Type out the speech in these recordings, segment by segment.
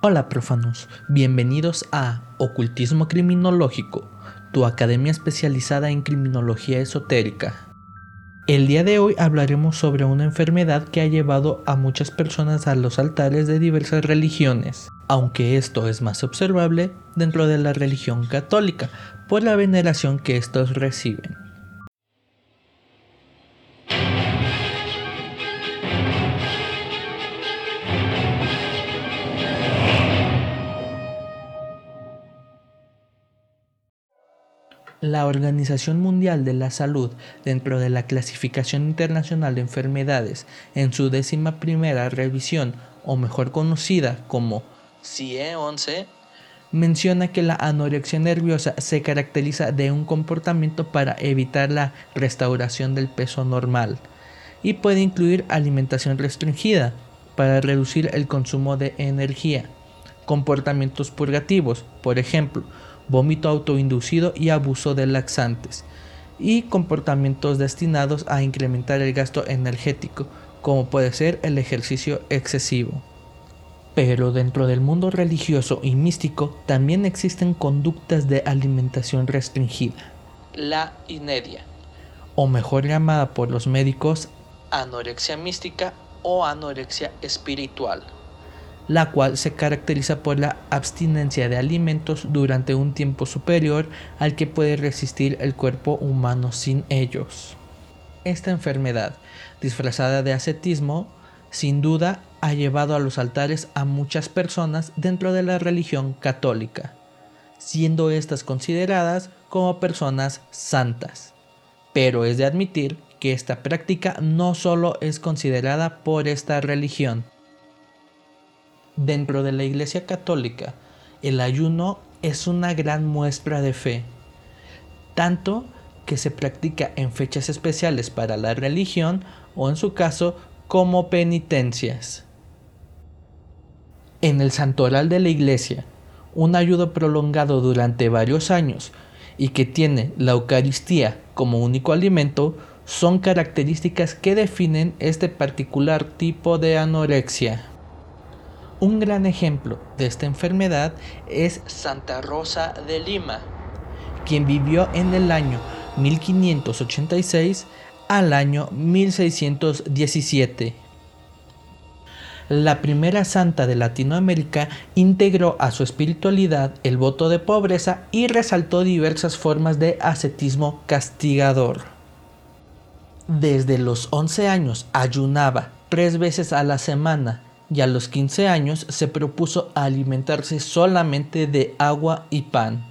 Hola profanos, bienvenidos a Ocultismo Criminológico, tu academia especializada en criminología esotérica. El día de hoy hablaremos sobre una enfermedad que ha llevado a muchas personas a los altares de diversas religiones, aunque esto es más observable dentro de la religión católica por la veneración que estos reciben. La Organización Mundial de la Salud, dentro de la Clasificación Internacional de Enfermedades, en su décima primera revisión, o mejor conocida como CIE 11, menciona que la anorexia nerviosa se caracteriza de un comportamiento para evitar la restauración del peso normal y puede incluir alimentación restringida para reducir el consumo de energía, comportamientos purgativos, por ejemplo, vómito autoinducido y abuso de laxantes, y comportamientos destinados a incrementar el gasto energético, como puede ser el ejercicio excesivo. Pero dentro del mundo religioso y místico también existen conductas de alimentación restringida. La inedia, o mejor llamada por los médicos anorexia mística o anorexia espiritual la cual se caracteriza por la abstinencia de alimentos durante un tiempo superior al que puede resistir el cuerpo humano sin ellos. Esta enfermedad, disfrazada de ascetismo, sin duda ha llevado a los altares a muchas personas dentro de la religión católica, siendo estas consideradas como personas santas. Pero es de admitir que esta práctica no solo es considerada por esta religión, Dentro de la Iglesia Católica, el ayuno es una gran muestra de fe, tanto que se practica en fechas especiales para la religión o en su caso como penitencias. En el santoral de la iglesia, un ayuno prolongado durante varios años y que tiene la Eucaristía como único alimento son características que definen este particular tipo de anorexia. Un gran ejemplo de esta enfermedad es Santa Rosa de Lima, quien vivió en el año 1586 al año 1617. La primera santa de Latinoamérica integró a su espiritualidad el voto de pobreza y resaltó diversas formas de ascetismo castigador. Desde los 11 años ayunaba tres veces a la semana y a los 15 años se propuso alimentarse solamente de agua y pan.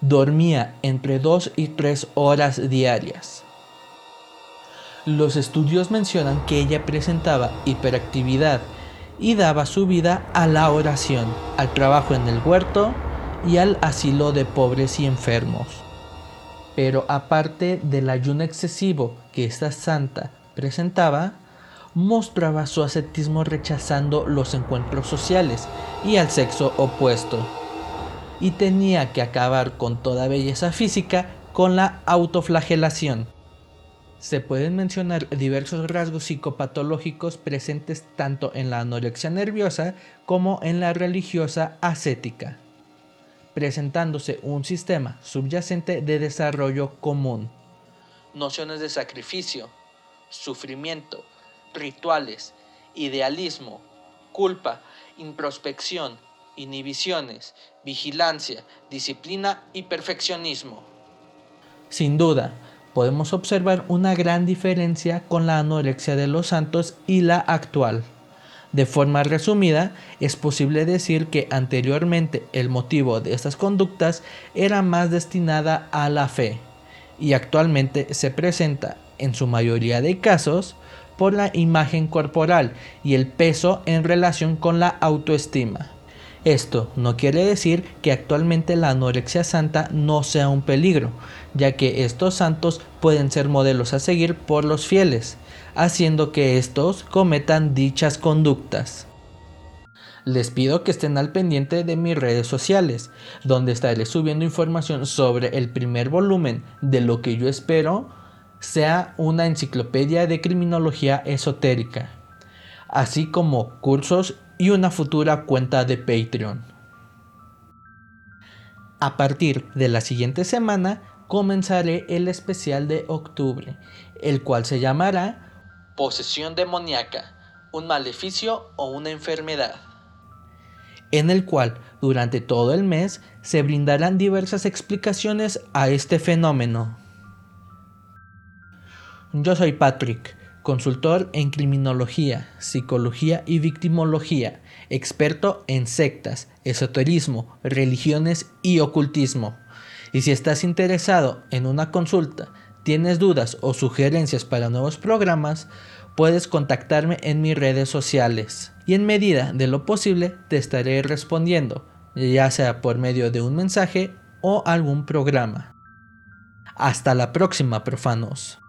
Dormía entre 2 y 3 horas diarias. Los estudios mencionan que ella presentaba hiperactividad y daba su vida a la oración, al trabajo en el huerto y al asilo de pobres y enfermos. Pero aparte del ayuno excesivo que esta santa presentaba, mostraba su ascetismo rechazando los encuentros sociales y al sexo opuesto. Y tenía que acabar con toda belleza física con la autoflagelación. Se pueden mencionar diversos rasgos psicopatológicos presentes tanto en la anorexia nerviosa como en la religiosa ascética, presentándose un sistema subyacente de desarrollo común. Nociones de sacrificio, sufrimiento, rituales, idealismo, culpa, introspección, inhibiciones, vigilancia, disciplina y perfeccionismo. Sin duda, podemos observar una gran diferencia con la anorexia de los santos y la actual. De forma resumida, es posible decir que anteriormente el motivo de estas conductas era más destinada a la fe y actualmente se presenta, en su mayoría de casos, por la imagen corporal y el peso en relación con la autoestima. Esto no quiere decir que actualmente la anorexia santa no sea un peligro, ya que estos santos pueden ser modelos a seguir por los fieles, haciendo que estos cometan dichas conductas. Les pido que estén al pendiente de mis redes sociales, donde estaré subiendo información sobre el primer volumen de lo que yo espero sea una enciclopedia de criminología esotérica, así como cursos y una futura cuenta de Patreon. A partir de la siguiente semana comenzaré el especial de octubre, el cual se llamará Posesión demoníaca, un maleficio o una enfermedad, en el cual durante todo el mes se brindarán diversas explicaciones a este fenómeno. Yo soy Patrick, consultor en criminología, psicología y victimología, experto en sectas, esoterismo, religiones y ocultismo. Y si estás interesado en una consulta, tienes dudas o sugerencias para nuevos programas, puedes contactarme en mis redes sociales y en medida de lo posible te estaré respondiendo, ya sea por medio de un mensaje o algún programa. Hasta la próxima, profanos.